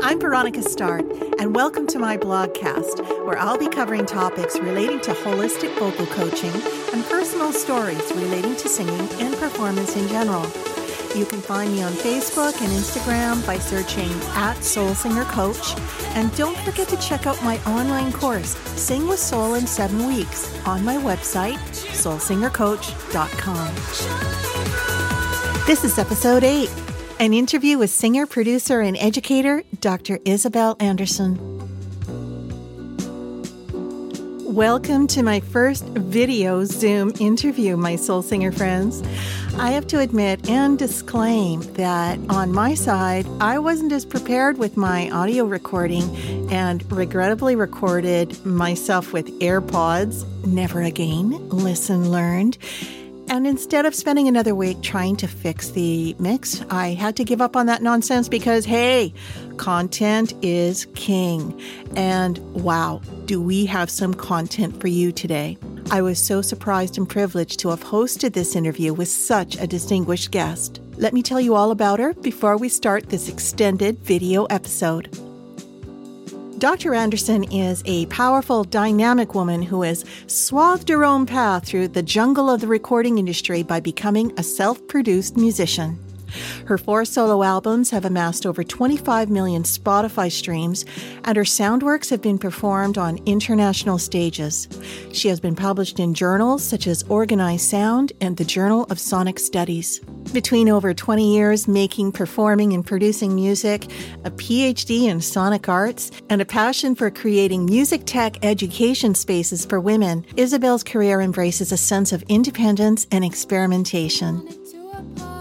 I'm Veronica Stark, and welcome to my blogcast, where I'll be covering topics relating to holistic vocal coaching and personal stories relating to singing and performance in general. You can find me on Facebook and Instagram by searching at Soul Singer Coach. And don't forget to check out my online course, Sing with Soul in Seven Weeks, on my website, soulsingercoach.com. This is episode 8, an interview with singer, producer, and educator Dr. Isabel Anderson. Welcome to my first video Zoom interview, my soul singer friends. I have to admit and disclaim that on my side, I wasn't as prepared with my audio recording and regrettably recorded myself with AirPods. Never again. Listen learned. And instead of spending another week trying to fix the mix, I had to give up on that nonsense because, hey, content is king. And wow, do we have some content for you today? I was so surprised and privileged to have hosted this interview with such a distinguished guest. Let me tell you all about her before we start this extended video episode. Dr. Anderson is a powerful, dynamic woman who has swathed her own path through the jungle of the recording industry by becoming a self produced musician. Her four solo albums have amassed over 25 million Spotify streams, and her sound works have been performed on international stages. She has been published in journals such as Organized Sound and the Journal of Sonic Studies. Between over 20 years making, performing, and producing music, a PhD in sonic arts, and a passion for creating music tech education spaces for women, Isabel's career embraces a sense of independence and experimentation.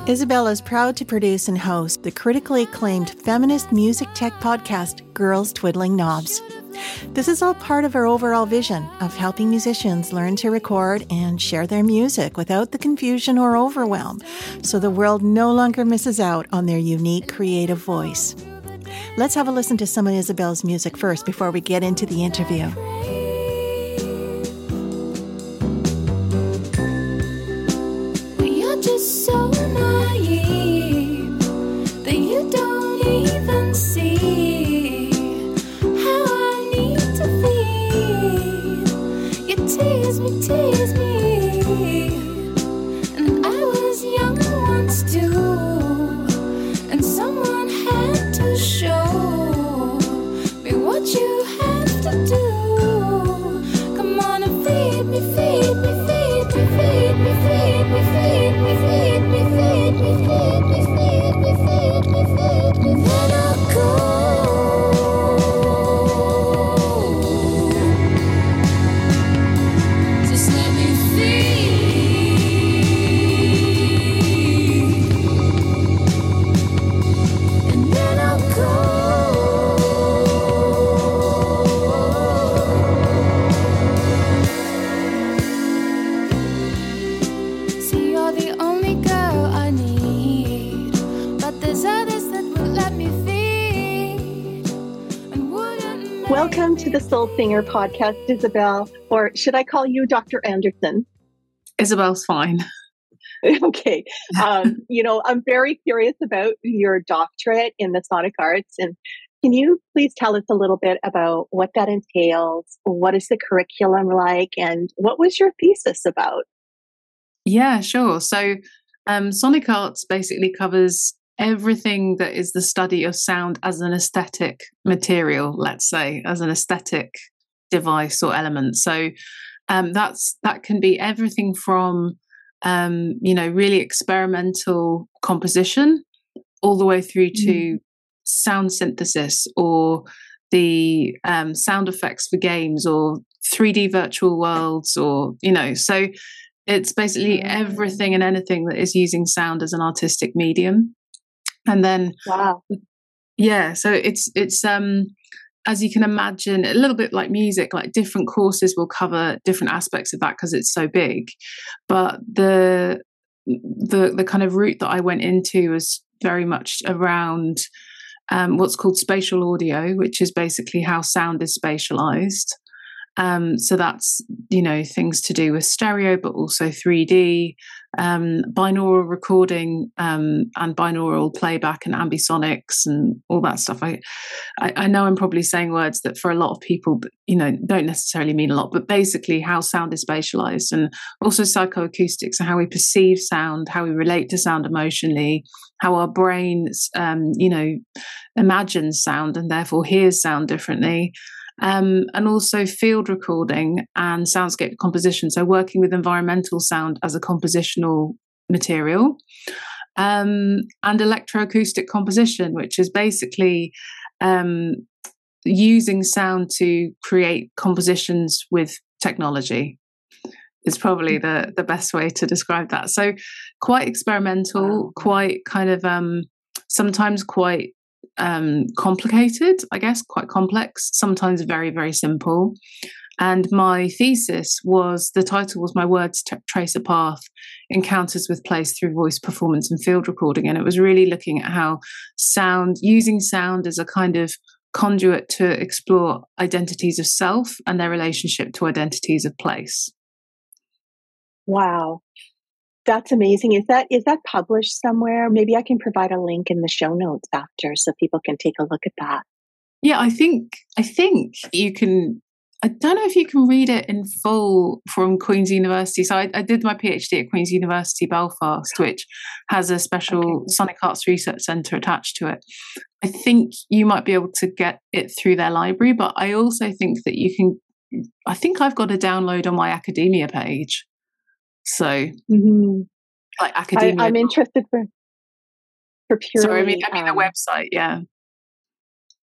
Isabel is proud to produce and host the critically acclaimed feminist music tech podcast, Girls Twiddling Knobs. This is all part of her overall vision of helping musicians learn to record and share their music without the confusion or overwhelm, so the world no longer misses out on their unique creative voice. Let's have a listen to some of Isabel's music first before we get into the interview. Tease me, Welcome to the Soul Singer podcast, Isabel, or should I call you Dr. Anderson? Isabel's fine. okay. Um, you know, I'm very curious about your doctorate in the sonic arts. And can you please tell us a little bit about what that entails? What is the curriculum like? And what was your thesis about? Yeah, sure. So, um, Sonic Arts basically covers everything that is the study of sound as an aesthetic material, let's say, as an aesthetic device or element. So, um, that's that can be everything from um, you know really experimental composition all the way through to Mm. sound synthesis or the um, sound effects for games or 3D virtual worlds or you know so it's basically everything and anything that is using sound as an artistic medium and then Wow. yeah so it's it's um as you can imagine a little bit like music like different courses will cover different aspects of that because it's so big but the the the kind of route that i went into was very much around um, what's called spatial audio which is basically how sound is spatialized Um, so that's you know things to do with stereo, but also 3D, um, binaural recording, um, and binaural playback and ambisonics and all that stuff. I, I, I know I'm probably saying words that for a lot of people, you know, don't necessarily mean a lot. But basically, how sound is spatialized, and also psychoacoustics, and how we perceive sound, how we relate to sound emotionally, how our brains, um, you know, imagines sound and therefore hears sound differently um, and also field recording and soundscape composition. So, working with environmental sound as a compositional material, um, and electroacoustic composition, which is basically um, using sound to create compositions with technology. Is probably the the best way to describe that. So, quite experimental, quite kind of um, sometimes quite um, complicated, I guess, quite complex, sometimes very, very simple. And my thesis was the title was My Words T- Trace a Path Encounters with Place Through Voice Performance and Field Recording. And it was really looking at how sound, using sound as a kind of conduit to explore identities of self and their relationship to identities of place. Wow. That's amazing. Is that is that published somewhere? Maybe I can provide a link in the show notes after so people can take a look at that. Yeah, I think I think you can I don't know if you can read it in full from Queen's University. So I, I did my PhD at Queen's University Belfast, oh. which has a special okay. Sonic Arts Research Centre attached to it. I think you might be able to get it through their library, but I also think that you can. I think I've got a download on my academia page. So, mm-hmm. like academia. I, am interested for for purely. Sorry, I mean, I mean um, the website. Yeah,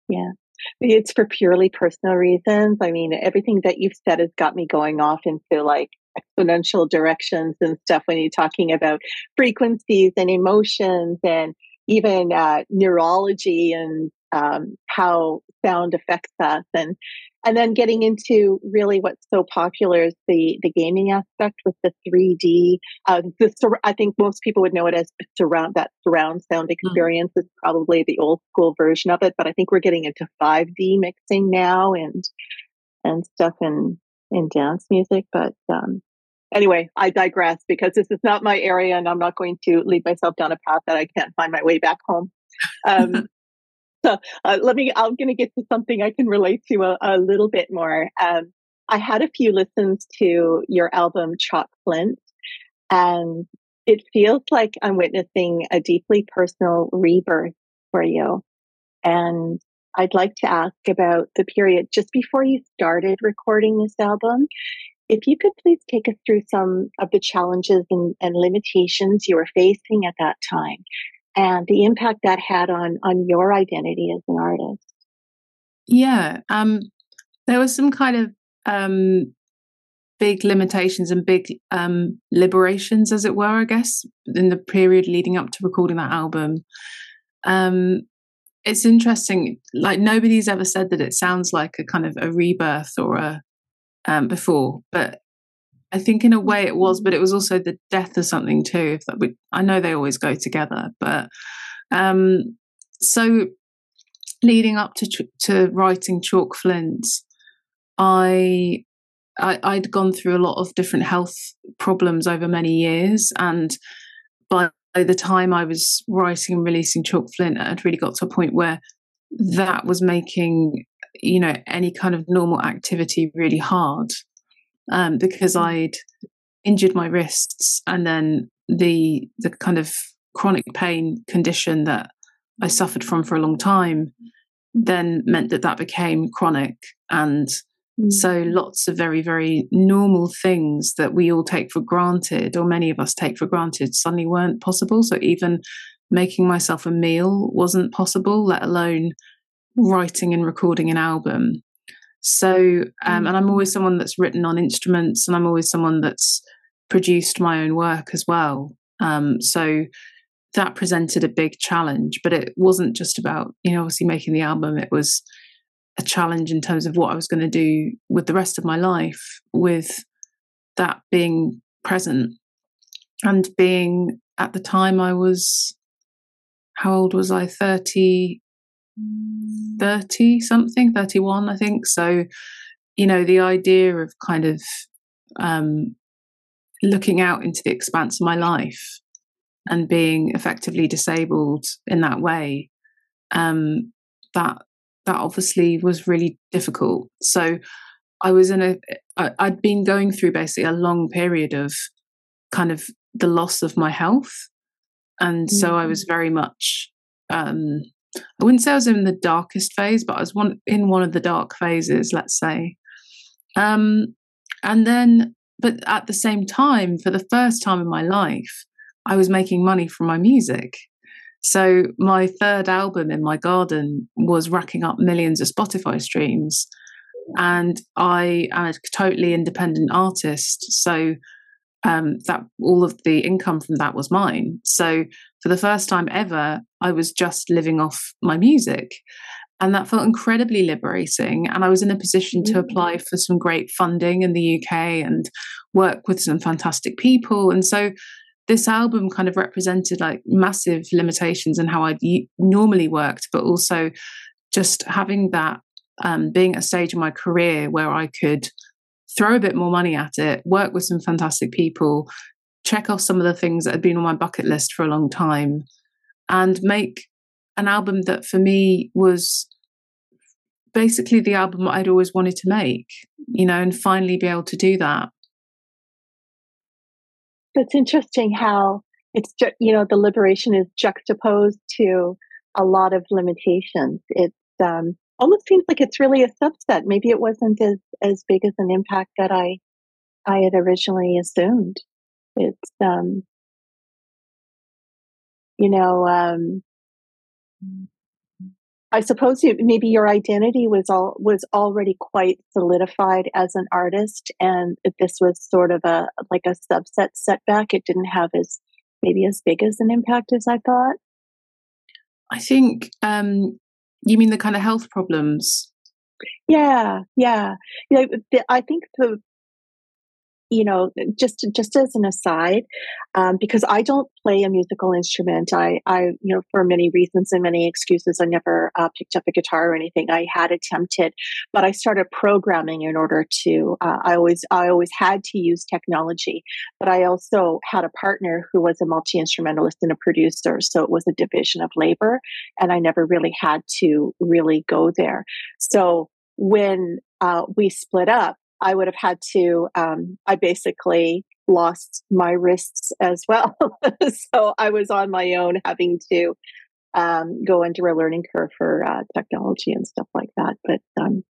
yeah. It's for purely personal reasons. I mean, everything that you've said has got me going off into like exponential directions and stuff when you're talking about frequencies and emotions and even uh, neurology and um, how sound affects us and and then getting into really what's so popular is the the gaming aspect with the 3D. Uh, the I think most people would know it as surround that surround sound mm. experience mm. is probably the old school version of it, but I think we're getting into 5D mixing now and and stuff in in dance music. But um, anyway, I digress because this is not my area, and I'm not going to lead myself down a path that I can't find my way back home. Um, so uh, let me, I'm going to get to something I can relate to a, a little bit more. Um, I had a few listens to your album Chalk Flint, and it feels like I'm witnessing a deeply personal rebirth for you. And I'd like to ask about the period just before you started recording this album. If you could please take us through some of the challenges and, and limitations you were facing at that time and the impact that had on on your identity as an artist. Yeah, um, there was some kind of um, big limitations and big um, liberations, as it were, I guess, in the period leading up to recording that album. Um, it's interesting. Like nobody's ever said that it sounds like a kind of a rebirth or a um, before, but I think in a way it was, but it was also the death of something too. If that we, I know they always go together, but um, so leading up to to writing Chalk Flints, I, I I'd gone through a lot of different health problems over many years, and by the time I was writing and releasing Chalk Flint, I'd really got to a point where that was making you know any kind of normal activity really hard um, because mm. I'd injured my wrists and then the the kind of chronic pain condition that I suffered from for a long time then meant that that became chronic and mm. so lots of very very normal things that we all take for granted or many of us take for granted suddenly weren't possible so even making myself a meal wasn't possible let alone writing and recording an album so, um, and I'm always mm. someone that's written on instruments, and I'm always someone that's produced my own work as well. Um, so that presented a big challenge, but it wasn't just about, you know, obviously making the album. It was a challenge in terms of what I was going to do with the rest of my life, with that being present and being at the time I was, how old was I? 30, 30 something, 31, I think. So, you know, the idea of kind of um, looking out into the expanse of my life and being effectively disabled in that way, um, that that obviously was really difficult. So I was in a, I, I'd been going through basically a long period of kind of the loss of my health. And mm-hmm. so I was mm. very much, um, I wouldn't say I was in the darkest phase, but I was one in one of the dark phases, let's say. Um, and then, but at the same time, for the first time in my life, I was making money from my music. So my third album in my garden was racking up millions of Spotify streams. And I am a totally independent artist. So um, that all of the income from that was mine. So for the first time ever, I was just living off my music. And that felt incredibly liberating. And I was in a position to apply for some great funding in the UK and work with some fantastic people. And so this album kind of represented like massive limitations in how I'd normally worked, but also just having that um, being at a stage in my career where I could throw a bit more money at it, work with some fantastic people, check off some of the things that had been on my bucket list for a long time, and make an album that for me was basically the album I'd always wanted to make, you know, and finally be able to do that. It's interesting how it's ju- you know the liberation is juxtaposed to a lot of limitations. It's um, almost seems like it's really a subset. Maybe it wasn't as as big as an impact that I I had originally assumed. It's um, you know um, I suppose you, maybe your identity was all was already quite solidified as an artist, and this was sort of a like a subset setback. It didn't have as maybe as big as an impact as I thought. I think um, you mean the kind of health problems. Yeah, yeah. You know, I think the you know, just just as an aside, um, because I don't play a musical instrument. I, I, you know, for many reasons and many excuses, I never uh, picked up a guitar or anything. I had attempted, but I started programming in order to. Uh, I always, I always had to use technology, but I also had a partner who was a multi instrumentalist and a producer, so it was a division of labor, and I never really had to really go there. So when uh, we split up, I would have had to, um, I basically lost my wrists as well. so I was on my own having to um, go into a learning curve for uh, technology and stuff like that. But um,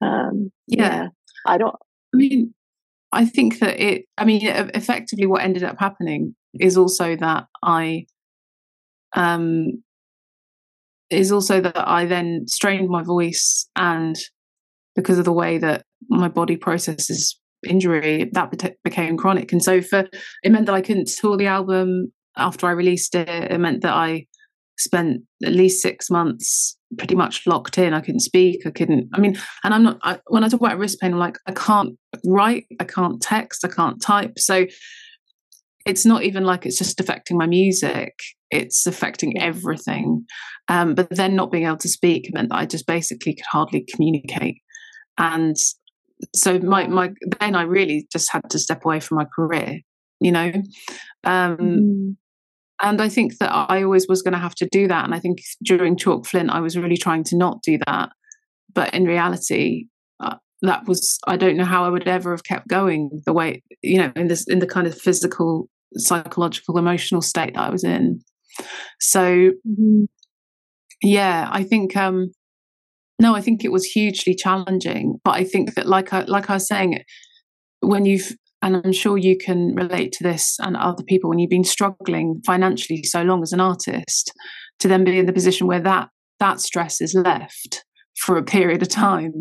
um, yeah. yeah, I don't. I mean, I think that it, I mean, effectively what ended up happening is also that I, um, is also that I then strained my voice and because of the way that my body processes injury that became chronic. And so for it meant that i couldn't tour the album. After i released it it meant that i spent at least six months pretty much locked in. I couldn't speak i couldn't i mean and i'm not I, when i talk about wrist pain i'm like i can't write i can't text i can't type. So it's not even like it's just affecting my music it's affecting everything. Um, but then not being able to speak meant that i just basically could hardly communicate. And so my my then I really just had to step away from my career, you know. Um, mm. And I think that I always was going to have to do that. And I think during Chalk Flint, I was really trying to not do that. But in reality, uh, that was I don't know how I would ever have kept going the way you know in this in the kind of physical, psychological, emotional state that I was in. So mm. yeah, I think um, no, I think it was hugely challenging. But I think that, like I, like I was saying, when you've and I'm sure you can relate to this and other people when you've been struggling financially so long as an artist, to then be in the position where that that stress is left for a period of time.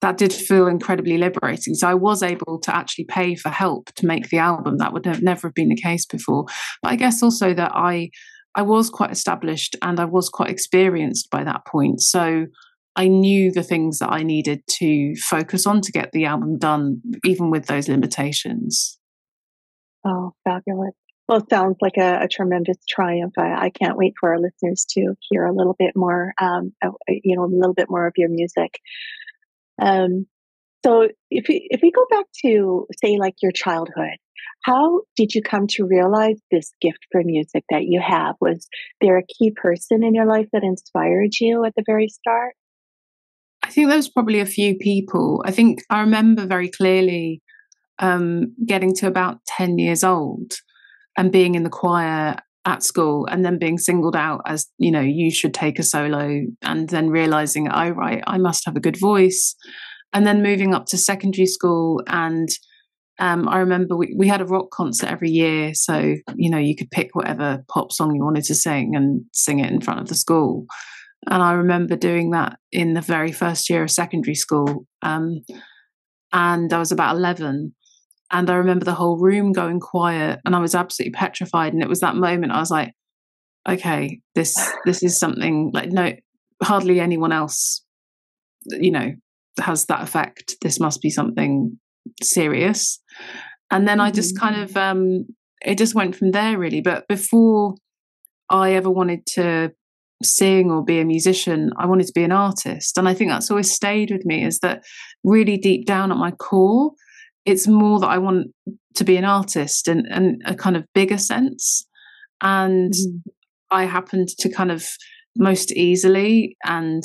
That did feel incredibly liberating. So I was able to actually pay for help to make the album. That would have never have been the case before. But I guess also that I I was quite established and I was quite experienced by that point. So I knew the things that I needed to focus on to get the album done, even with those limitations. Oh, fabulous. Well, it sounds like a, a tremendous triumph. I, I, can't wait for our listeners to hear a little bit more, um, you know, a little bit more of your music. Um, So if we, if we go back to say like your childhood, how did you come to realize this gift for music that you have? Was there a key person in your life that inspired you at the very start? I think there was probably a few people. I think I remember very clearly um, getting to about 10 years old and being in the choir at school and then being singled out as, you know, you should take a solo and then realizing, oh, right, I must have a good voice. And then moving up to secondary school and um, I remember we, we had a rock concert every year. So, you know, you could pick whatever pop song you wanted to sing and sing it in front of the school. And I remember doing that in the very first year of secondary school. Um, and I was about 11. And I remember the whole room going quiet and I was absolutely petrified. And it was that moment I was like, okay, this this is something like no hardly anyone else, you know, has that effect. This must be something serious. And then I just kind mm-hmm. of um it just went from there really. But before I ever wanted to sing or be a musician, I wanted to be an artist. And I think that's always stayed with me is that really deep down at my core, it's more that I want to be an artist and, and a kind of bigger sense. And mm. I happened to kind of most easily and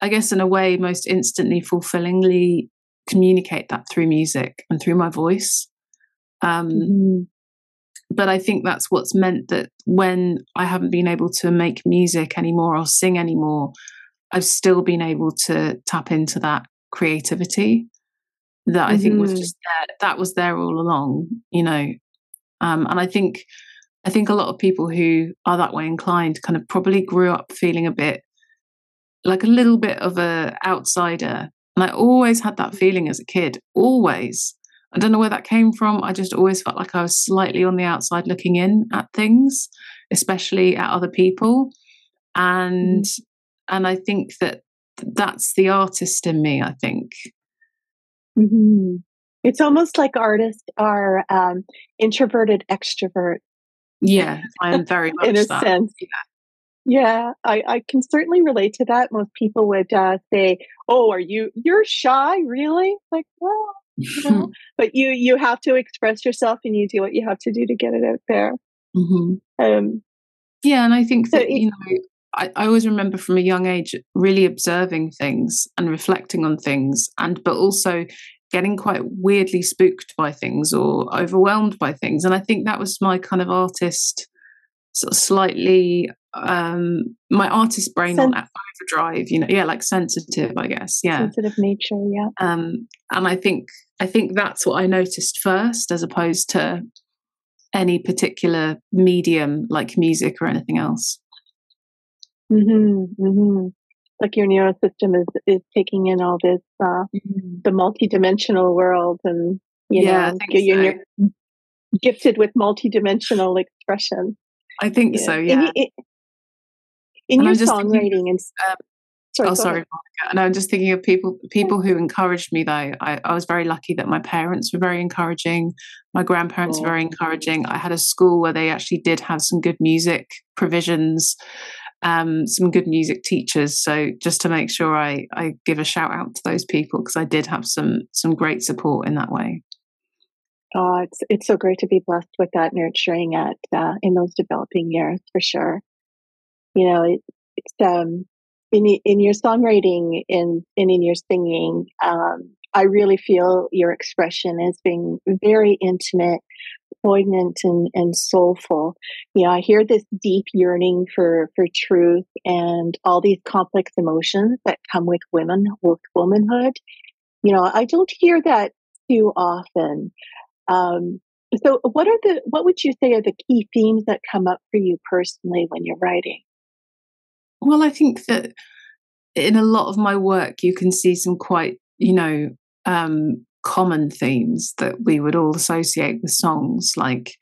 I guess in a way most instantly fulfillingly communicate that through music and through my voice. Um, mm-hmm. But I think that's what's meant that when I haven't been able to make music anymore or sing anymore, I've still been able to tap into that creativity that I mm-hmm. think was mm-hmm. just there. That was there all along, you know. Um, and I think I think a lot of people who are that way inclined kind of probably grew up feeling a bit like a little bit of a outsider and I always had that feeling as a kid, always. I don't know where that came from. I just always felt like I was slightly on the outside looking in at things, especially at other people. And mm. and I think that that's the artist in me, I think. Mm-hmm. It's almost like artists are um, introverted extrovert. Yeah, I am very much in a that. sense. Yeah. Yeah, I, I can certainly relate to that. Most people would uh, say, "Oh, are you you're shy? Really?" Like, well, you know, but you you have to express yourself, and you do what you have to do to get it out there. Mm-hmm. Um, yeah, and I think so that it, you know, I, I always remember from a young age really observing things and reflecting on things, and but also getting quite weirdly spooked by things or overwhelmed by things, and I think that was my kind of artist sort of slightly um my artist brain Sen- on overdrive you know yeah like sensitive i guess yeah sensitive nature yeah um and i think i think that's what i noticed first as opposed to any particular medium like music or anything else mm-hmm, mm-hmm. like your neural system is is taking in all this uh mm-hmm. the multidimensional world and you yeah, know you're, so. you're gifted with multidimensional expression I think yeah. so. Yeah. In, in your songwriting thinking, and um, sorry, oh, sorry, Monica. And I'm just thinking of people people who encouraged me. Though I, I was very lucky that my parents were very encouraging. My grandparents oh. were very encouraging. I had a school where they actually did have some good music provisions. Um, some good music teachers. So just to make sure I, I give a shout out to those people because I did have some some great support in that way. Oh, it's it's so great to be blessed with that nurturing at uh, in those developing years for sure. You know, it, it's um in in your songwriting and and in your singing, um, I really feel your expression as being very intimate, poignant, and and soulful. You know, I hear this deep yearning for for truth and all these complex emotions that come with women with womanhood. You know, I don't hear that too often. Um, so, what are the what would you say are the key themes that come up for you personally when you're writing? Well, I think that in a lot of my work, you can see some quite, you know, um, common themes that we would all associate with songs, like,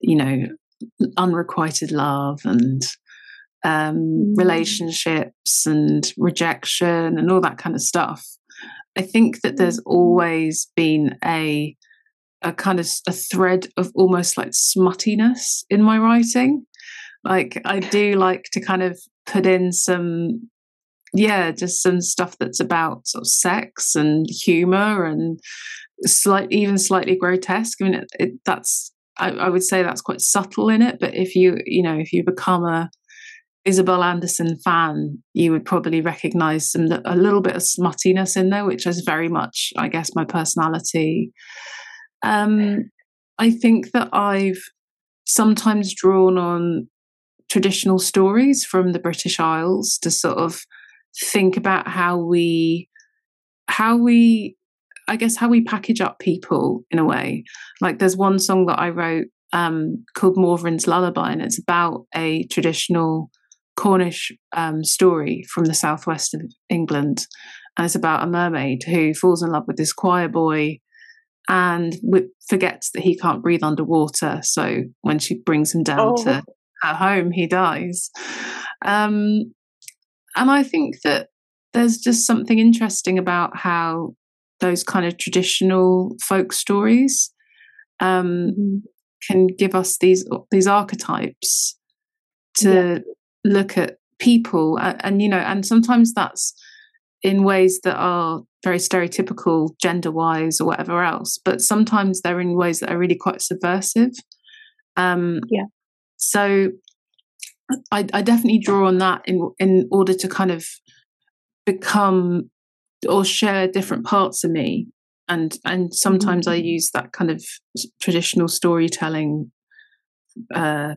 you know, unrequited love and um, mm. relationships and rejection and all that kind of stuff. I think that there's mm. always been a a kind of a thread of almost like smuttiness in my writing. Like I do like to kind of put in some yeah, just some stuff that's about sort of sex and humor and slight, even slightly grotesque. I mean, it, it, that's I, I, would say that's quite subtle in it. But if you you know if you become a Isabel Anderson fan, you would probably recognize some a little bit of smuttiness in there, which is very much, I guess, my personality. Um, I think that I've sometimes drawn on traditional stories from the British Isles to sort of think about how we how we I guess how we package up people in a way. Like there's one song that I wrote um, called Morvern's Lullaby, and it's about a traditional Cornish um, story from the southwest of England. And it's about a mermaid who falls in love with this choir boy and w- forgets that he can't breathe underwater. So when she brings him down oh. to her home, he dies. Um, and I think that there's just something interesting about how those kind of traditional folk stories um, mm-hmm. can give us these these archetypes to yeah. look at people and, and, you know and sometimes that's in ways that are very stereotypical gender wise or whatever else but sometimes they're in ways that are really quite subversive um yeah so I, I definitely draw on that in in order to kind of become or share different parts of me. And and sometimes mm-hmm. i use that kind of traditional storytelling uh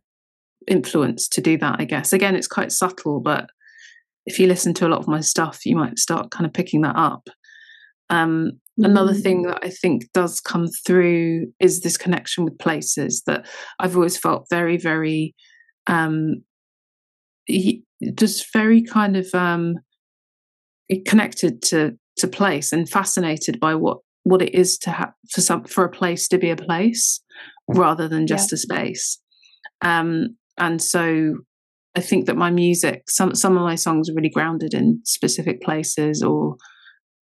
influence to do that i guess. Again it's quite subtle but if you listen to a lot of my stuff you might start kind of picking that up um another thing that i think does come through is this connection with places that i've always felt very very um just very kind of um connected to to place and fascinated by what what it is to have for some for a place to be a place rather than just yeah. a space um and so i think that my music some some of my songs are really grounded in specific places or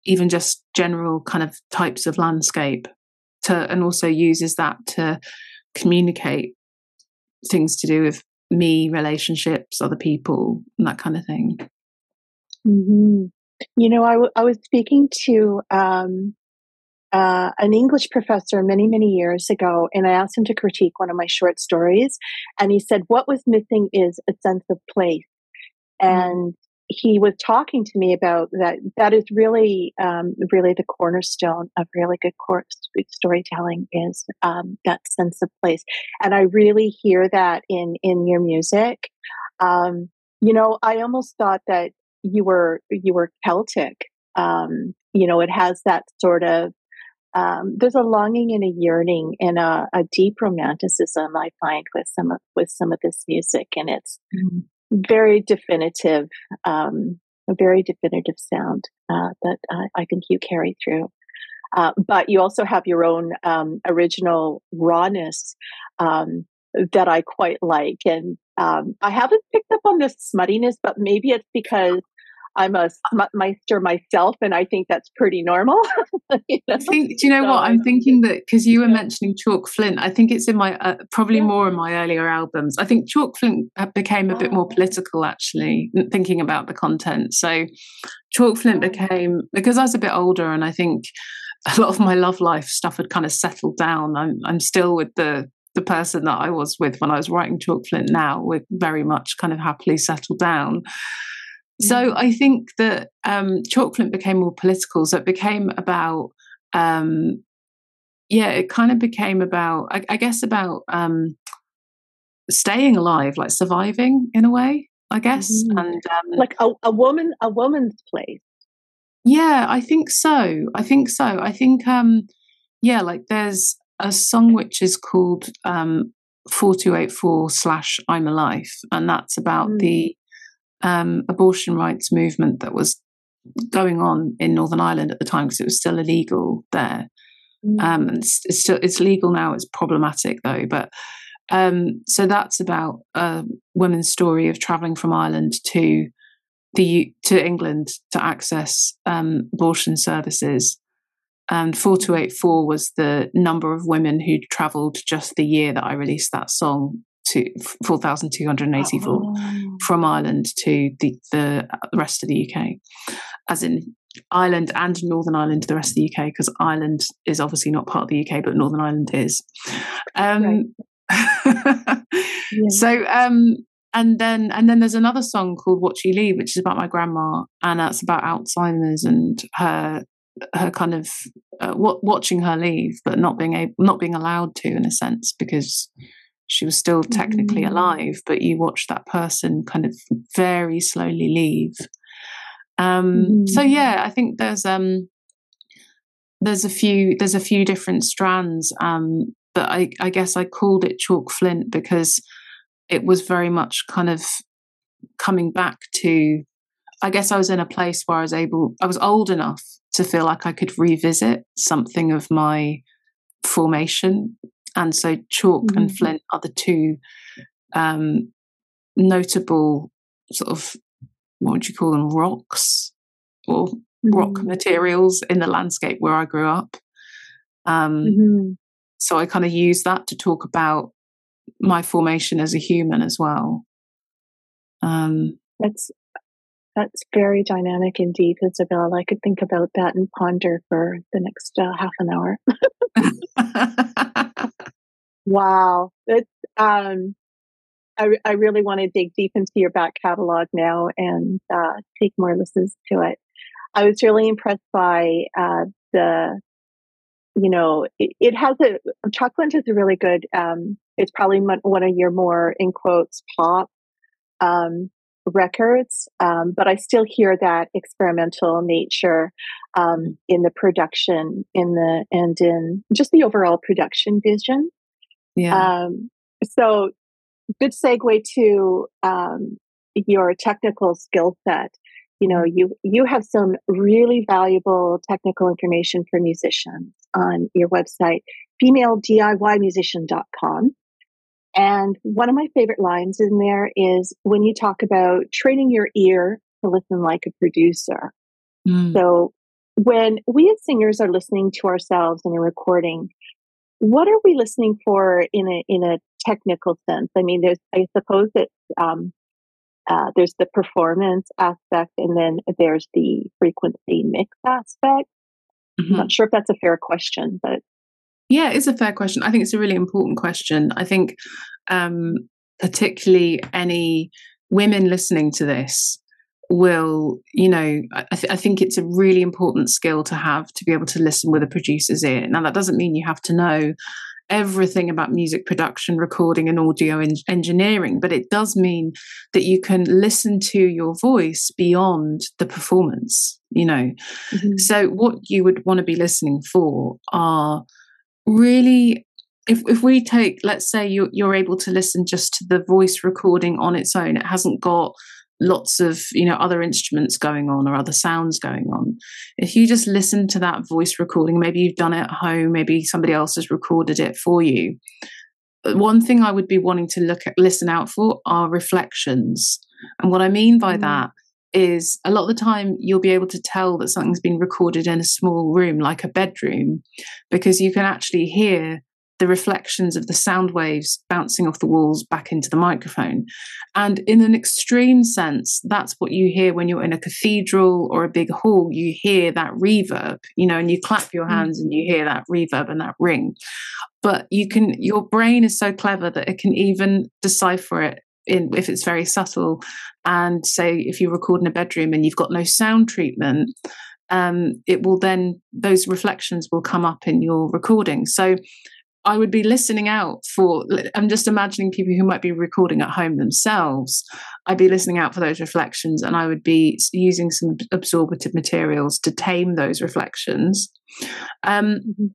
even just general kind of types of landscape to and also uses that to communicate things to do with me relationships other people and that kind of thing mm-hmm. You know, I, w- I was speaking to um, uh, an English professor many, many years ago, and I asked him to critique one of my short stories. And he said, What was missing is a sense of place. Mm. And he was talking to me about that. That is really, um, really the cornerstone of really good storytelling is um, that sense of place. And I really hear that in in your music. Um, you know, I almost thought that you were you were Celtic. Um, you know, it has that sort of um, there's a longing and a yearning and a, a, deep romanticism I find with some of with some of this music, and it's mm-hmm. Very definitive, um, a very definitive sound uh, that uh, I think you carry through. Uh, but you also have your own um, original rawness um, that I quite like, and um, I haven't picked up on the smuttiness, but maybe it's because I'm a smutmeister myself, and I think that's pretty normal. you know? I think, do you know so, what? I'm thinking that because you were mentioning Chalk Flint, I think it's in my uh, probably yeah. more in my earlier albums. I think Chalk Flint became a bit more oh. political, actually, thinking about the content. So Chalk Flint became because I was a bit older, and I think a lot of my love life stuff had kind of settled down. I'm I'm still with the the person that I was with when I was writing Chalk Flint now. We're very much kind of happily settled down. So I think that um, Chalk became more political. So it became about, um, yeah, it kind of became about, I, I guess, about um, staying alive, like surviving in a way, I guess, mm-hmm. and um, like a, a woman, a woman's place. Yeah, I think so. I think so. I think, um, yeah, like there's a song which is called um, 4284 slash I'm Alive, and that's about mm. the um, abortion rights movement that was going on in Northern Ireland at the time because it was still illegal there. Mm. Um, it's, it's, still it's legal now. It's problematic though, but um, so that's about a woman's story of traveling from Ireland to the to England to access um, abortion services. And 4284 was the number of women who travelled just the year that I released that song to 4,284 Oh. from Ireland to the, the rest of the UK, as in Ireland and Northern Ireland to the rest of the UK, because Ireland is obviously not part of the UK, but Northern Ireland is. Um, Yeah. So, um, and then and then there's another song called "What You Leave," which is about my grandma, and that's about Alzheimer's and her her kind of uh, wa- watching her leave, but not being able, not being allowed to, in a sense, because she was still technically Mm. alive, but you watch that person kind of very slowly leave. Um, So Mhm. yeah, I think there's um there's a few there's a few different strands um but I, I guess I called it chalk flint because it was very much kind of coming back to I guess I was in a place where I was able I was old enough to feel like I could revisit something of my formation and so chalk and Mhm. flint are the two um notable sort of what would you call them rocks or rock Mhm. materials in the landscape where I grew up. Um, Mhm. So I kind of use that to talk about my formation as a human as well. Um, That's that's very dynamic indeed, Isabel. I could think about that and ponder for the next uh, half an hour. Wow, it's um, I I really want to dig deep into your back catalog now and uh, take more listens to it. I was really impressed by uh, the, you know, it, it has a Chocolate is a really good. Um, it's probably one of your more in quotes pop um, records, um, but I still hear that experimental nature um, in the production, in the and in just the overall production vision. yeah. Um, so, good segue to um, your technical skill set. You know, you you have some really valuable technical information for musicians on your website, femalediymusician.com. And one of my favorite lines in there is when you talk about training your ear to listen like a producer. Mm. So when we as singers are listening to ourselves in a recording, what are we listening for in a in a technical sense? I mean, there's I suppose that um, uh, there's the performance aspect, and then there's the frequency mix aspect. Mhm. I'm not sure if that's a fair question, but Yeah, it's a fair question. I think it's a really important question. I think, um, particularly any women listening to this will, you know, I, th- I think it's a really important skill to have to be able to listen with a producer's ear. Now, that doesn't mean you have to know everything about music production, recording, and audio en- engineering, but it does mean that you can listen to your voice beyond the performance, you know. So, what you would want to be listening for are really, if, if we take, let's say you, you're able to listen just to the voice recording on its own, it hasn't got lots of you know other instruments going on or other sounds going on. If you just listen to that voice recording maybe you've done it at home maybe somebody else has recorded it for you. One thing i would be wanting to look at listen out for are reflections. And what i mean by Mm. that is a lot of the time you'll be able to tell that something's been recorded in a small room like a bedroom because you can actually hear the reflections of the sound waves bouncing off the walls back into the microphone. And in an extreme sense, that's what you hear when you're in a cathedral or a big hall. You hear that reverb, you know, and you clap your mm. hands and you hear that reverb and that ring. But you can, your brain is so clever that it can even decipher it in if it's very subtle. And say if you record in a bedroom and you've got no sound treatment um, it will then those reflections will come up in your recording. So i would be listening out for i'm just imagining people who might be recording at home themselves. I'd be listening out for those reflections and i would be using some absorbative materials to tame those reflections. Um, Mhm.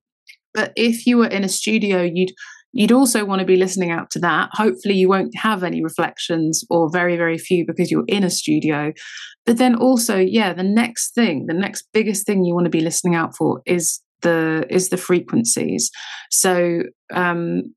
but if you were in a studio you'd you'd also want to be listening out to that. Hopefully, you won't have any reflections or very, very few because you're in a studio. But then also, yeah, the next thing, the next biggest thing you want to be listening out for is the is the frequencies. So um,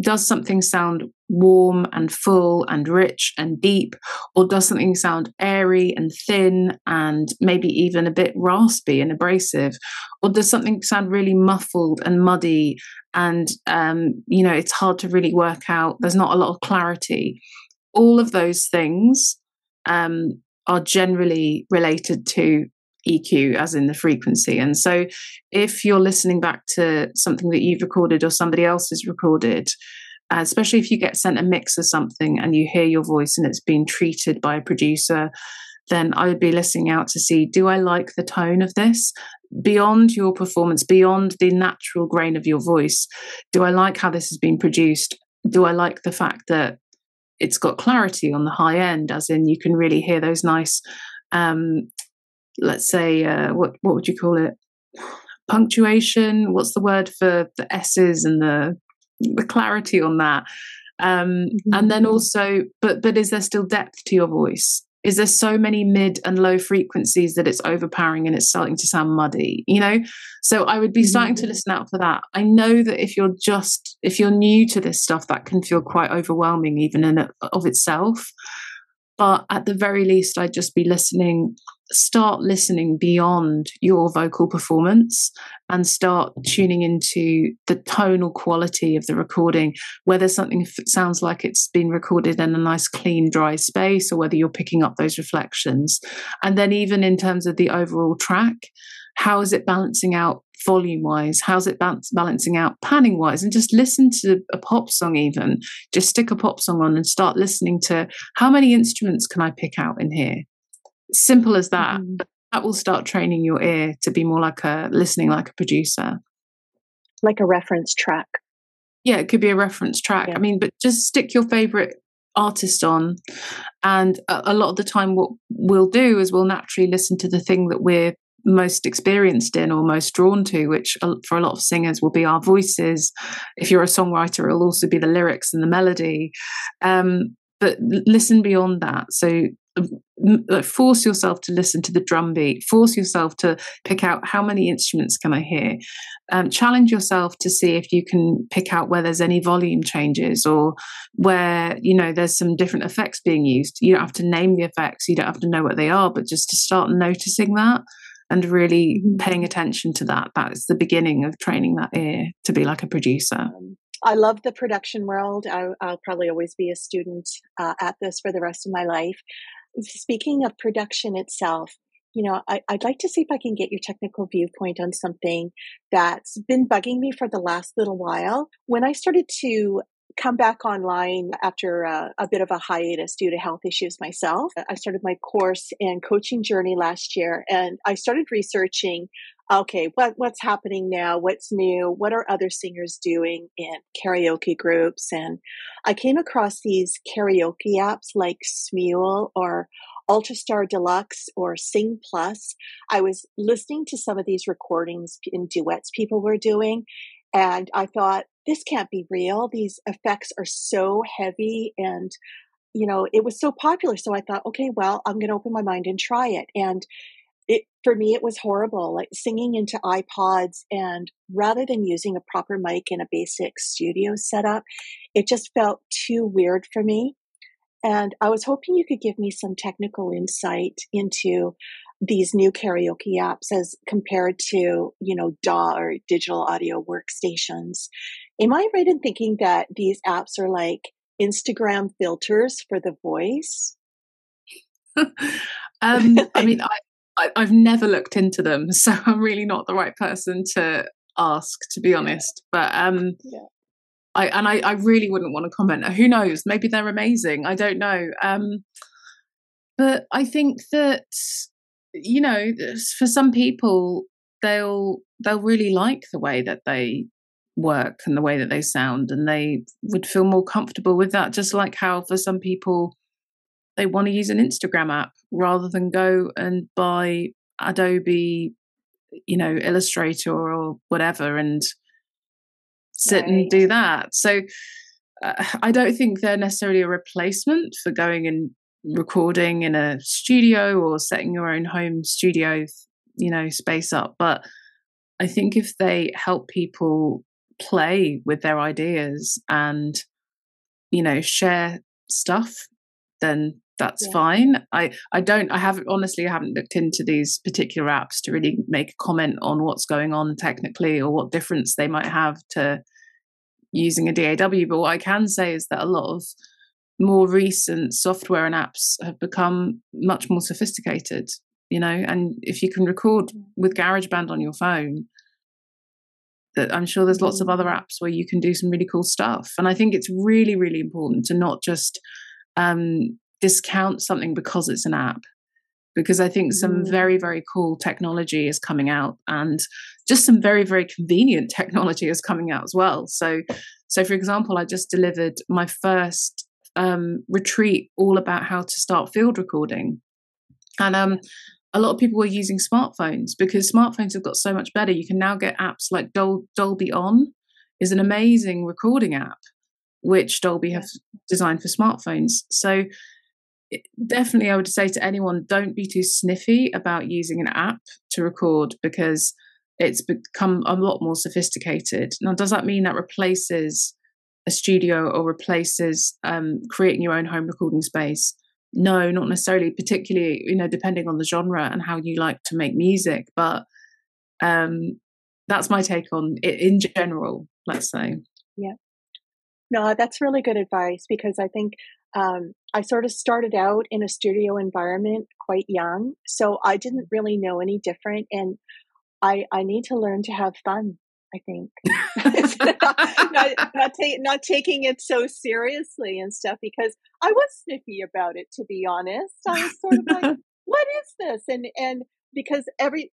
does something sound warm and full and rich and deep, or does something sound airy and thin and maybe even a bit raspy and abrasive, or does something sound really muffled and muddy and um, you know it's hard to really work out? There's not a lot of clarity. All of those things um, are generally related to EQ, as in the frequency. And so, if you're listening back to something that you've recorded or somebody else has recorded, uh, especially if you get sent a mix of something and you hear your voice and it's been treated by a producer, then I would be listening out to see do I like the tone of this? Beyond your performance, beyond the natural grain of your voice, do I like how this has been produced? Do I like the fact that it's got clarity on the high end, as in you can really hear those nice um, let's say uh, what what would you call it punctuation what's the word for the s's and the the clarity on that um, mm-hmm. and then also but but is there still depth to your voice is there so many mid and low frequencies that it's overpowering and it's starting to sound muddy you know? So i would be starting to mm-hmm. listen out for that. I know that if you're just if you're new to this stuff that can feel quite overwhelming even in of itself. But at the very least i'd just be listening start listening beyond your vocal performance and start tuning into the tonal quality of the recording, whether something sounds like it's been recorded in a nice, clean, dry space, or whether you're picking up those reflections. And then, even in terms of the overall track, how is it balancing out volume wise? How's it balancing out panning wise? And just listen to a pop song, even just stick a pop song on and start listening to how many instruments can I pick out in here? Simple as that. Mm-hmm. That will start training your ear to be more like a listening like a producer. Like a reference track. Yeah, it could be a reference track. Yeah. I mean, but just stick your favorite artist on. And a, a lot of the time, what we'll do is we'll naturally listen to the thing that we're most experienced in or most drawn to, which for a lot of singers will be our voices. If you're a songwriter, it'll also be the lyrics and the melody. Um, but listen beyond that. So force yourself to listen to the drum beat force yourself to pick out how many instruments can i hear um, challenge yourself to see if you can pick out where there's any volume changes or where you know there's some different effects being used you don't have to name the effects you don't have to know what they are but just to start noticing that and really mm-hmm. paying attention to that that is the beginning of training that ear to be like a producer um, I love the production world. I, will probably always be a student uh, at this for the rest of my life speaking of production itself, you know, I, would like to see if I can get your technical viewpoint on something that's been bugging me for the last little while. When I started to come back online after a, a, bit of a hiatus due to health issues myself. I started my course and coaching journey last year and I started researching okay, what, what's happening now? What's new? What are other singers doing in karaoke groups? And I came across these karaoke apps like Smule or Ultrastar Deluxe or Sing Plus. I was listening to some of these recordings and duets people were doing, and I thought, this can't be real. These effects are so heavy and you know, it was so popular. So I thought, okay, well, I'm going to open my mind and try it. And it for me it was horrible like singing into ipods and rather than using a proper mic in a basic studio setup it just felt too weird for me. And i was hoping you could give me some technical insight into these new karaoke apps as compared to you know daw or digital audio workstations. Am i right in thinking that these apps are like instagram filters for the voice? Um, I mean, I, I, have never looked into them, so I'm really not the right person to ask, to be honest. But um, yeah. I and I, I really wouldn't want to comment. Who knows? Maybe they're amazing. I don't know. Um, but I think that you know, for some people, they'll they'll really like the way that they work and the way that they sound, and they would feel more comfortable with that. Just like how for some people they want to use an Instagram app rather than go and buy Adobe, you know, Illustrator or whatever and sit right. and do that. So uh, I don't think they're necessarily a replacement for going and recording in a studio or setting your own home studio, you know, space up. But I think if they help people play with their ideas and you know share stuff then that's yeah. fine i i don't i haven't honestly i haven't looked into these particular apps to really make a comment on what's going on technically or what difference they might have to using a daw but what i can say is that a lot of more recent software and apps have become much more sophisticated you know and if you can record mm. with garageband on your phone that i'm sure there's lots of other mm. apps where you can do some really cool stuff and i think it's really really important to not just um, discount something because it's an app because i think some very mm. very cool technology is coming out and just some very very convenient technology is coming out as well so so for example i just delivered my first um, retreat all about how to start field recording and um, a lot of people were using smartphones because smartphones have got so much better. You can now get apps like Dol- Dolby On is an amazing recording app, which Dolby have designed for smartphones. So definitely, I would say to anyone, don't be too sniffy about using an app to record because it's become a lot more sophisticated. Now, does that mean that replaces a studio or replaces um, creating your own home recording space? no, not necessarily, particularly, you know, depending on the genre and how you like to make music. But um, that's my take on it in general, let's say. Yeah. No, that's really good advice because I think um, I sort of started out in a studio environment quite young. So I didn't really know any different. And I, I need to learn to have fun I think not not, ta- not taking it so seriously and stuff because I was sniffy about it to be honest. I was sort of like, "What is this?" and and because every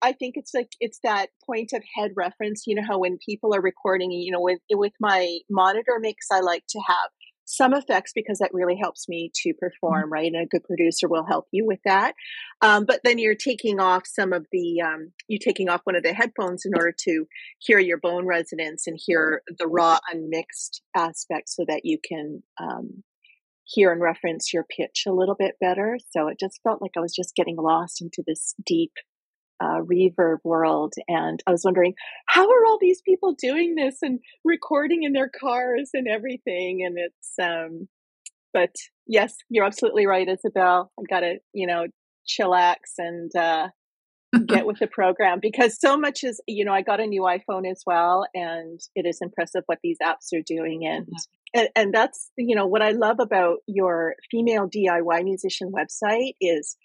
I think it's like it's that point of head reference. You know how when people are recording, you know, with with my monitor mix, I like to have some effects because that really helps me to mm-hmm. perform, right? And a good producer will help you with that. Um, but then you're taking off some of the, um, you're taking off one of the headphones in order to hear your bone resonance and hear the raw, unmixed aspect so that you can um, hear and reference your pitch a little bit better. So it just felt like I was just getting lost into this deep uh, reverb world. And I was wondering, how are all these people doing this and recording in their cars and everything? And it's, um, but yes, you're absolutely right, Isabel. I got to, you know, chillax and uh, get with the program because so much is, you know, I got a new iPhone as well, and it is impressive what these apps are doing. And and, and that's, you know, what I love about your female DIY musician website is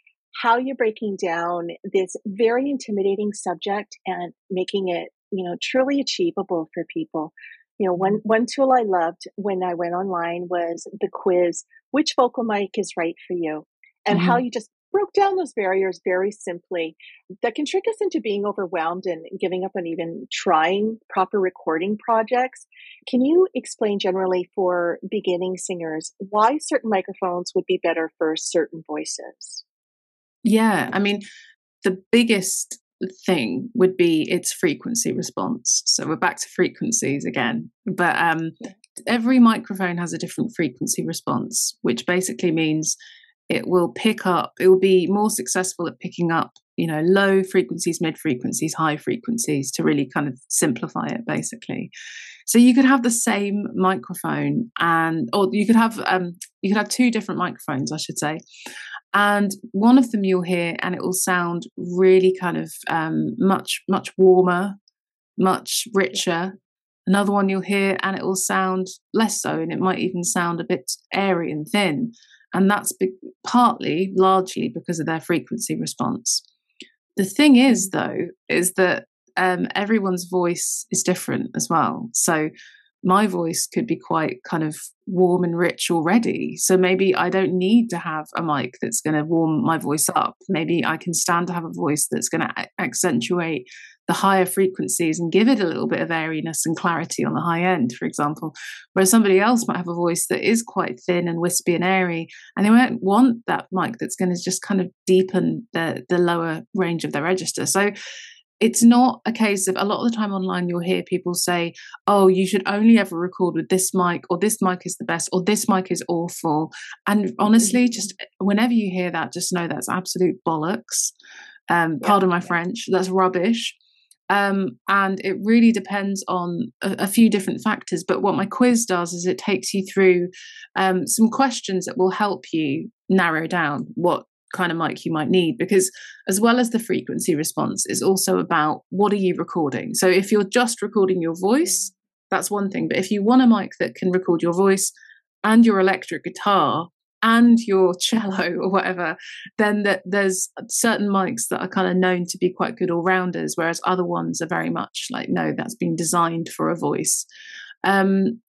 how you're breaking down this very intimidating subject and making it, you know, truly achievable for people. You know, one, one tool I loved when I went online was the quiz, which vocal mic is right for you? And mm-hmm. how you just broke down those barriers very simply that can trick us into being overwhelmed and giving up on even trying proper recording projects. Can you explain generally for beginning singers why certain microphones would be better for certain voices? Yeah, I mean, the biggest thing would be its frequency response. So we're back to frequencies again. But um, every microphone has a different frequency response, which basically means it will pick up, it will be more successful at picking up, you know, low frequencies, mid frequencies, high frequencies to really kind of simplify it basically. So you could have the same microphone and or you could have um you could have two different microphones, I should say. And one of them you'll hear, and it will sound really kind of um, much, much warmer, much richer. Another one you'll hear, and it will sound less so, and it might even sound a bit airy and thin. And that's be- partly, largely because of their frequency response. The thing is, though, is that um, everyone's voice is different as well. So my voice could be quite kind of warm and rich already. So maybe I don't need to have a mic that's going to warm my voice up. Maybe I can stand to have a voice that's going to accentuate the higher frequencies and give it a little bit of airiness and clarity on the high end, for example. Whereas somebody else might have a voice that is quite thin and wispy and airy, and they might want that mic that's going to just kind of deepen the, the lower range of their register. So it's not a case of a lot of the time online you'll hear people say oh you should only ever record with this mic or this mic is the best or this mic is awful and honestly mm-hmm. just whenever you hear that just know that's absolute bollocks um, pardon my french that's rubbish Um, and it really depends on a, a, few different factors. But what my quiz does is it takes you through um, some questions that will help you narrow down what kind of mic you might need because as well as the frequency response is also about what are you recording. So if you're just recording your voice that's one thing but if you want a mic that can record your voice and your electric guitar and your cello or whatever then that there's certain mics that are kind of known to be quite good all rounders whereas other ones are very much like no that's been designed for a voice. Um,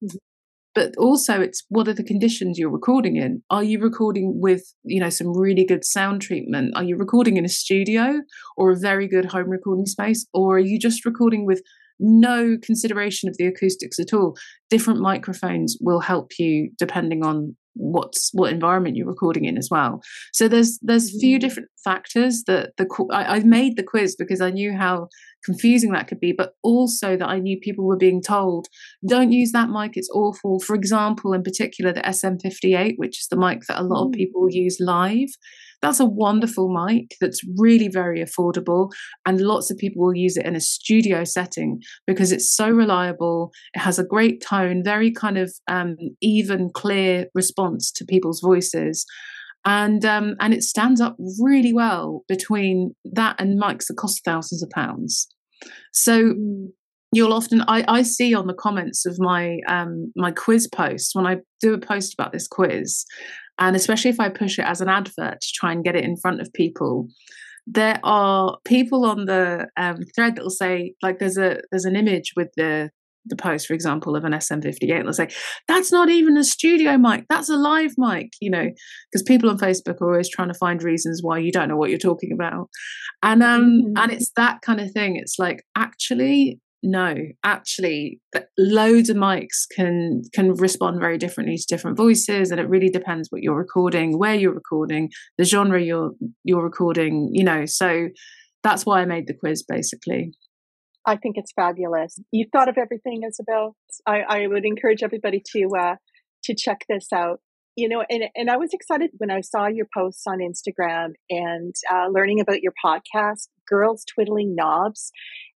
but also it's what are the conditions you're recording in? Are you recording with you know some really good sound treatment? Are you recording in a studio or a very good home recording space or are you just recording with no consideration of the acoustics at all? Different microphones will help you depending on what's what environment you're recording in as well so there's there's a few mm-hmm. different factors that the I, I made the quiz because i knew how confusing that could be but also that i knew people were being told don't use that mic it's awful for example in particular the sm58 which is the mic that a lot of mm. people use live that's a wonderful mic that's really very affordable, and lots of people will use it in a studio setting because it's so reliable. It has a great tone, very kind of um, even, clear response to people's voices. And um, and it stands up really well between that and mics that cost thousands of pounds. So mm. you'll often I, I see on the comments of my um, my quiz post when I do a post about this quiz, and especially if I push it as an advert to try and get it in front of people, there are people on the um, thread that will say, like, there's a there's an image with the the post, for example, of an SM58. They'll say, that's not even a studio mic, that's a live mic, you know, because people on Facebook are always trying to find reasons why you don't know what you're talking about. And um mm-hmm. and it's that kind of thing. It's like actually no actually loads of mics can can respond very differently to different voices and it really depends what you're recording where you're recording the genre you're you're recording you know so that's why i made the quiz basically. I think it's fabulous. You thought of everything isabel. I, I would encourage everybody to uh to check this out you know and, and i was excited when i saw your posts on instagram and uh, learning about your podcast girls twiddling knobs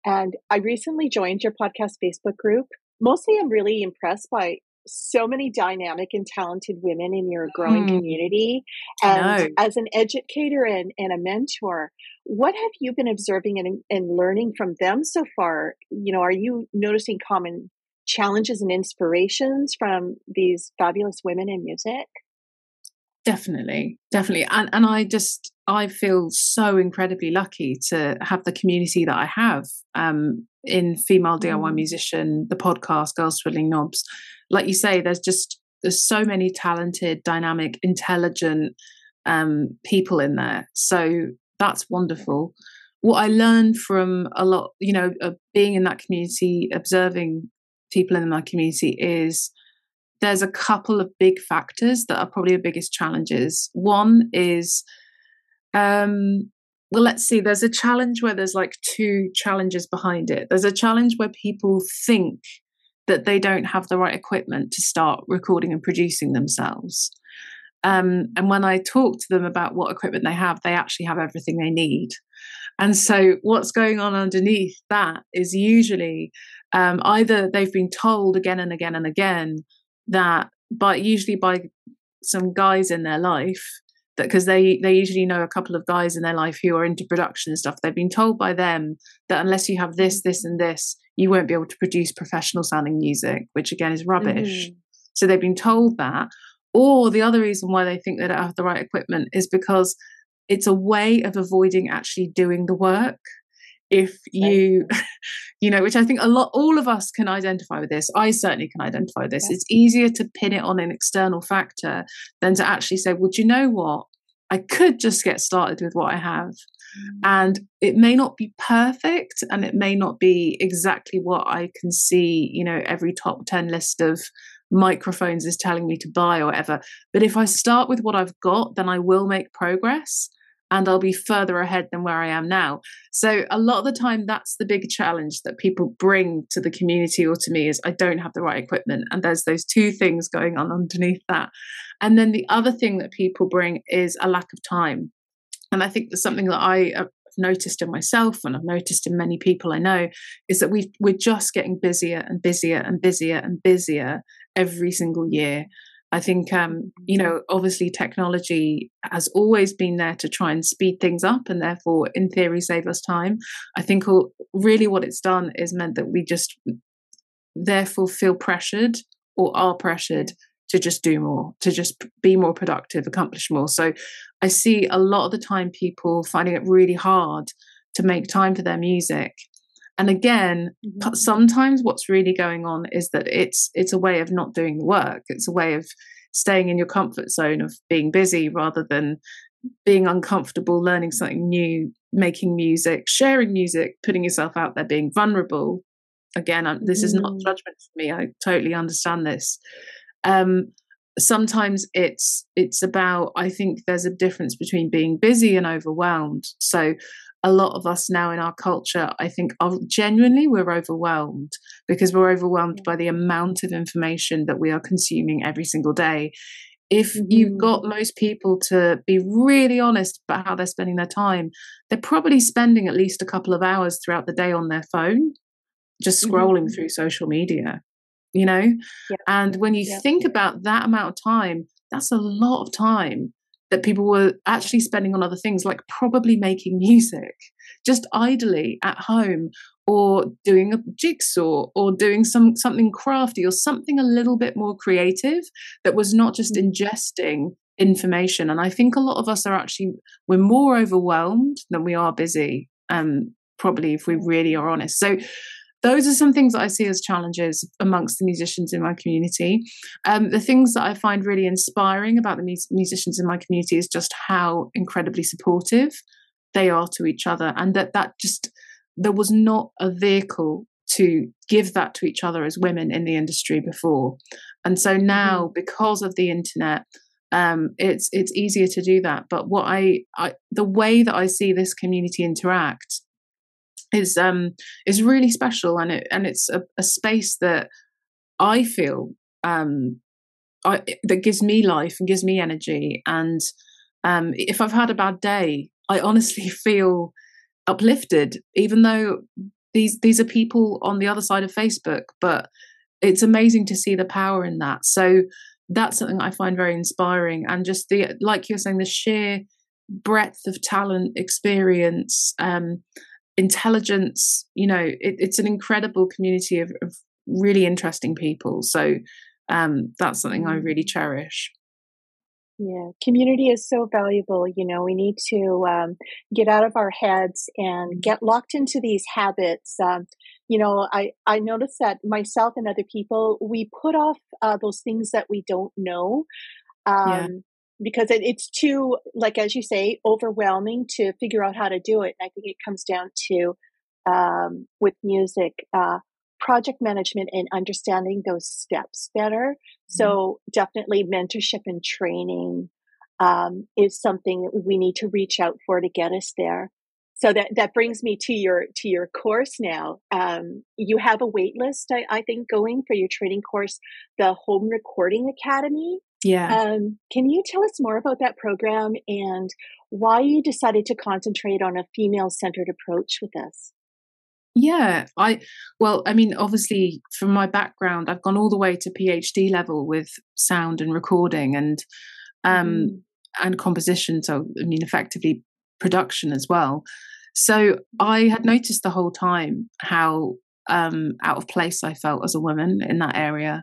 and I recently joined your podcast Facebook group. Mostly, I'm really impressed by so many dynamic and talented women in your growing mm. community. And as an educator and, and a mentor, what have you been observing and, and learning from them so far? You know, are you noticing common challenges and inspirations from these fabulous women in music? Definitely, definitely. And and I just I feel so incredibly lucky to have the community that I have um, in female DIY mm. musician, the podcast Girls Twiddling Knobs. Like you say, there's just there's so many talented, dynamic, intelligent um, people in there. So that's wonderful. What I learned from a lot, you know, uh, being in that community, observing people in my community is there's a couple of big factors that are probably the biggest challenges. One is um, well, let's see. There's a challenge where there's like two challenges behind it. There's a challenge where people think that they don't have the right equipment to start recording and producing themselves. Um, and when I talk to them about what equipment they have, they actually have everything they need. And so, what's going on underneath that is usually um, either they've been told again and again and again that, by usually by some guys in their life, that because they they usually know a couple of guys in their life who are into production and stuff they've been told by them that unless you have this this and this you won't be able to produce professional sounding music which again is rubbish. Mm-hmm. so they've been told that. Or the other reason why they think they don't have the right equipment is because it's a way of avoiding actually doing the work if you you know which i think a lot all of us can identify with this. I certainly can identify with this. Yeah. it's easier to pin it on an external factor than to actually say well do you know what? I could just get started with what i have. Mm. and it may not be perfect and it may not be exactly what i can see you know every top 10 list of microphones is telling me to buy or whatever. But if i start with what i've got then i will make progress and I'll be further ahead than where I am now. So a lot of the time that's the big challenge that people bring to the community or to me is I don't have the right equipment and there's those two things going on underneath that. And then the other thing that people bring is a lack of time. And I think there's something that I uh, noticed in myself and I've noticed in many people I know is that we we're just getting busier and busier and busier and busier every single year. I think, um, you know, obviously technology has always been there to try and speed things up and therefore, in theory, save us time. I think all, really what it's done is meant that we just therefore feel pressured or are pressured to just do more, to just be more productive, accomplish more. So I see a lot of the time people finding it really hard to make time for their music. And again, mm-hmm. sometimes what's really going on is that it's it's a way of not doing the work. It's a way of staying in your comfort zone of being busy rather than being uncomfortable, learning something new, making music, sharing music, putting yourself out there, being vulnerable. Again, I'm, this mm. is not mm. judgment for me. I totally understand this. Um, sometimes it's it's about. I think there's a difference between being busy and overwhelmed. So a lot of us now in our culture, I think, are genuinely we're overwhelmed because we're overwhelmed by the amount of information that we are consuming every single day. If mm-hmm. you've got most people to be really honest about how they're spending their time, they're probably spending at least a couple of hours throughout the day on their phone, just scrolling mm-hmm. through social media, you know? And when you think about that amount of time, that's a lot of time that people were actually spending on other things like probably making music just idly at home or doing a jigsaw or doing some something crafty or something a little bit more creative that was not just mm. ingesting information. And i think a lot of us are actually we're more overwhelmed than we are busy um probably if we really are honest. So those are some things that I see as challenges amongst the musicians in my community. Um, the things that I find really inspiring about the mus- musicians in my community is just how incredibly supportive they are to each other, and that that just there was not a vehicle to give that to each other as women in the industry before, and so now mm-hmm. because of the internet. Um, it's it's easier to do that, but what I, I the way that I see this community interact is um is really special and it and it's a, a space that I feel um I, that gives me life and gives me energy. And um if I've had a bad day I honestly feel uplifted even though these these are people on the other side of Facebook but it's amazing to see the power in that. So that's something I find very inspiring. And just the like you're saying the sheer breadth of talent experience um intelligence you know it, it's an incredible community of, of really interesting people. So um, that's something i really cherish. Yeah community is so valuable you know we need to um, get out of our heads and mm. get locked into these habits. Um, you know i i notice that myself and other people we put off uh, those things that we don't know. Um, because it, it's too like as you say overwhelming to figure out how to do it. And i think it comes down to um, with music uh, project management and understanding those steps better. Mm-hmm. so definitely mentorship and training um, is something that we need to reach out for to get us there. So that that brings me to your to your course now. Um, you have a wait list I, I think going for your training course the home recording academy yeah. Um, can you tell us more about that program and why you decided to concentrate on a female centered approach with this? Yeah, I well, I mean, obviously, from my background, I've gone all the way to PhD level with sound and recording and um mm. and composition. So, I mean, effectively production as well. So, I had noticed the whole time how um out of place I felt as a woman in that area.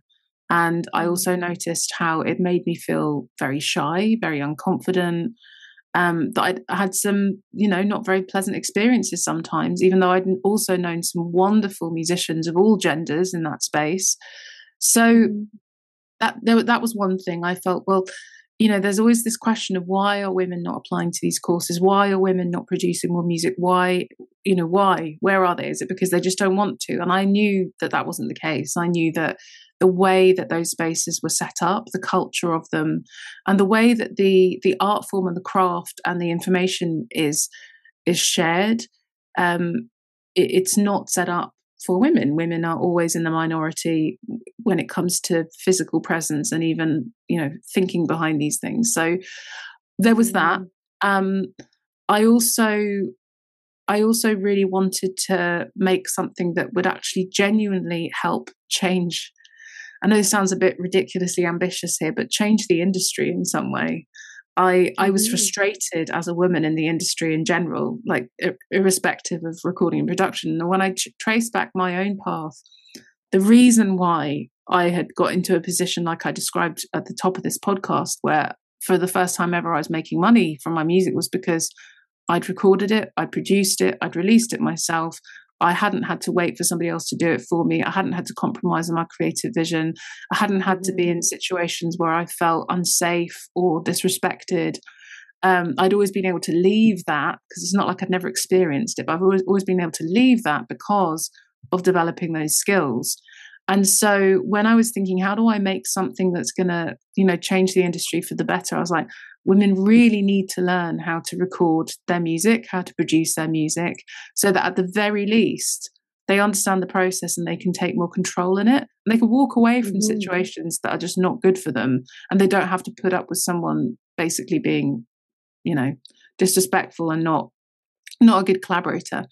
And I also noticed how it made me feel very shy, very unconfident. Um, that I'd had some, you know, not very pleasant experiences sometimes, even though I'd also known some wonderful musicians of all genders in that space. So mm. that there, that was one thing I felt. Well, you know, there's always this question of why are women not applying to these courses? Why are women not producing more music? Why, you know, why? Where are they? Is it because they just don't want to? And I knew that that wasn't the case. I knew that the way that those spaces were set up, the culture of them, and the way that the the art form and the craft and the information is is shared. Um, it, it's not set up for women. Women are always in the minority when it comes to physical presence and even you know thinking behind these things. So there was that. Mm. Um, I also I also really wanted to make something that would actually genuinely help change. I know this sounds a bit ridiculously ambitious here, but change the industry in some way. I I was mm-hmm. frustrated as a woman in the industry in general, like irrespective of recording and production. And when I t- trace back my own path, the reason why I had got into a position like I described at the top of this podcast, where for the first time ever I was making money from my music, was because I'd recorded it, I'd produced it, I'd released it myself. I hadn't had to wait for somebody else to do it for me. I hadn't had to compromise on my creative vision. I hadn't had to be in mm. situations where I felt unsafe or disrespected. Um, I'd always been able to leave that because it's not like I'd never experienced it, but I've always, always been able to leave that because of developing those skills. And so when I was thinking, how do I make something that's going to, you know, change the industry for the better? I was like, women really need to learn how to record their music, how to produce their music, so that at the very least, they understand the process and they can take more control in it. And they can walk away from mm-hmm. situations that are just not good for them. And they don't have to put up with someone basically being, you know, disrespectful and not not a good collaborator.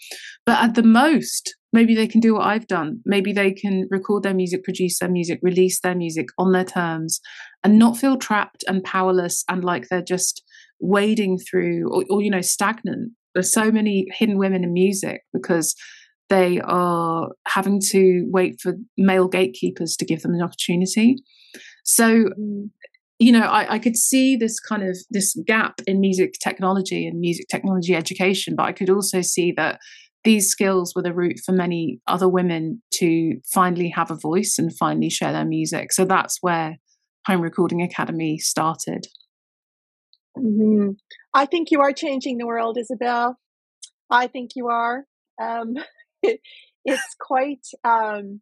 But at the most, maybe they can do what I've done. Maybe they can record their music, produce their music, release their music on their terms and not feel trapped and powerless and like they're just wading through or, or you know, stagnant. There's so many hidden women in music because they are having to wait for male gatekeepers to give them an opportunity. So mm you know I, I, could see this kind of this gap in music technology and music technology education but i could also see that these skills were the route for many other women to finally have a voice and finally share their music so that's where home recording academy started mm-hmm. i think you are changing the world isabel i think you are um, it, it's quite um,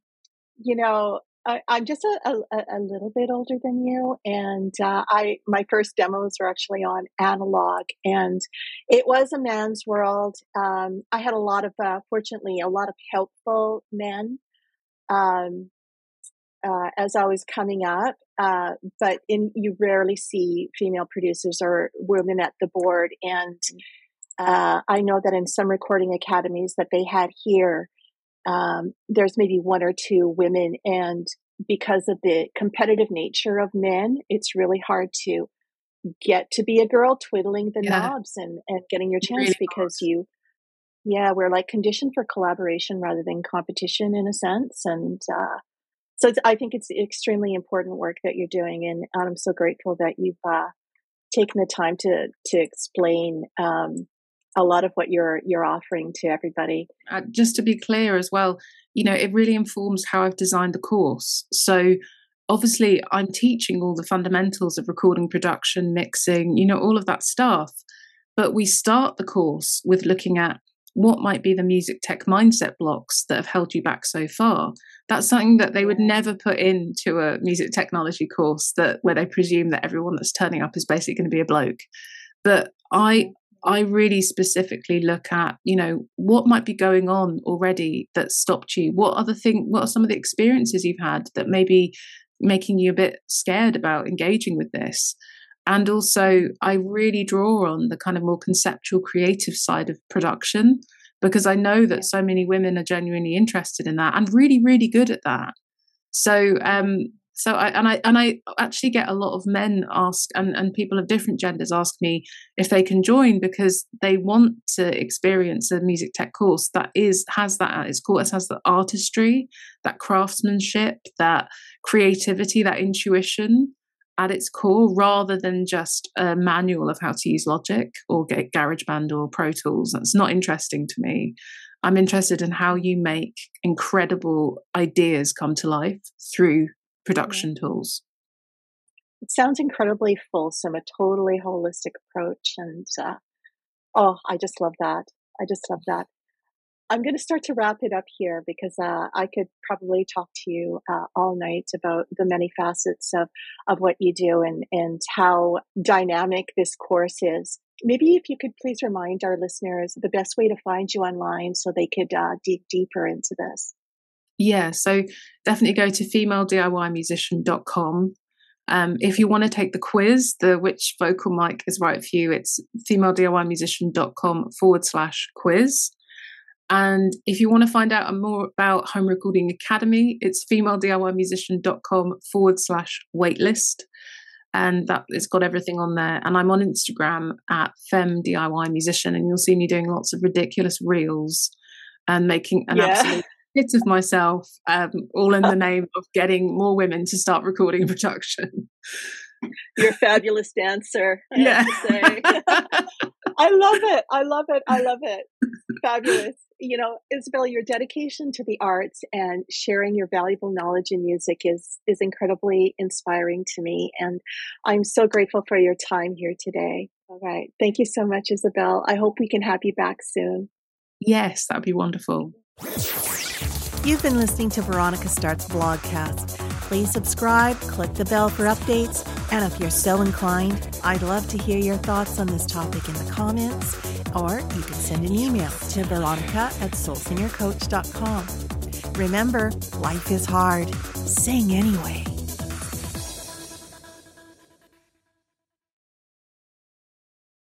you know I, am just a, a, a, little bit older than you, and uh, I my first demos were actually on analog, and it was a man's world. Um, I had a lot of, uh, fortunately, a lot of helpful men um, uh, as always coming up, uh, but in you rarely see female producers or women at the board, and uh, I know that in some recording academies that they had here um, there's maybe one or two women, and because of the competitive nature of men, it's really hard to get to be a girl twiddling the yeah. knobs and, and getting your chance really because hard. you, yeah, we're like conditioned for collaboration rather than competition in a sense. And uh, so I think it's extremely important work that you're doing, and I'm so grateful that you've uh, taken the time to to explain um, a lot of what you're you're offering to everybody. Uh, just to be clear as well, you know, it really informs how I've designed the course. So obviously I'm teaching all the fundamentals of recording, production, mixing, you know, all of that stuff. But we start the course with looking at what might be the music tech mindset blocks that have held you back so far. That's something that they would never put into a music technology course that where they presume that everyone that's turning up is basically going to be a bloke. But I I really specifically look at, you know, what might be going on already that stopped you. What other thing? What are some of the experiences you've had that maybe making you a bit scared about engaging with this? And also, I really draw on the kind of more conceptual, creative side of production because I know that so many women are genuinely interested in that and really, really good at that. So, um, so I and I and I actually get a lot of men ask and, and people of different genders ask me if they can join because they want to experience a music tech course that is has that at its core, it has the artistry, that craftsmanship, that creativity, that intuition at its core, rather than just a manual of how to use Logic or get GarageBand or Pro Tools. That's not interesting to me. I'm interested in how you make incredible ideas come to life through production yeah. tools. It sounds incredibly fulsome, a totally holistic approach. And uh, oh, I just love that. I just love that. I'm going to start to wrap it up here because uh, I could probably talk to you uh, all night about the many facets of, of what you do and, and how dynamic this course is. Maybe if you could please remind our listeners the best way to find you online so they could uh, dig deeper into this. Yeah, so definitely go to femalediymusician.com. Um, if you want to take the quiz, the which vocal mic is right for you, it's femalediymusician.com forward slash quiz. And if you want to find out more about Home Recording Academy, it's femalediymusician.com forward slash waitlist. And that it's got everything on there. And I'm on Instagram at Fem DIY Musician, and you'll see me doing lots of ridiculous reels and making an yeah. absolute hit of myself, um, all in the name of getting more women to start recording production. You're a fabulous dancer. I yeah. I love it. I love it. I love it. Fabulous. You know, Isabel, your dedication to the arts and sharing your valuable knowledge in music is is incredibly inspiring to me. And I'm so grateful for your time here today. All right. Thank you so much, Isabel. I hope we can have you back soon. Yes, that'd be wonderful. You've been listening to Veronica Starts Blogcast. Please subscribe, click the bell for updates, and if you're so inclined, I'd love to hear your thoughts on this topic in the comments, or you can send an email to veronica at soulsingercoach.com. Remember, life is hard. Sing anyway.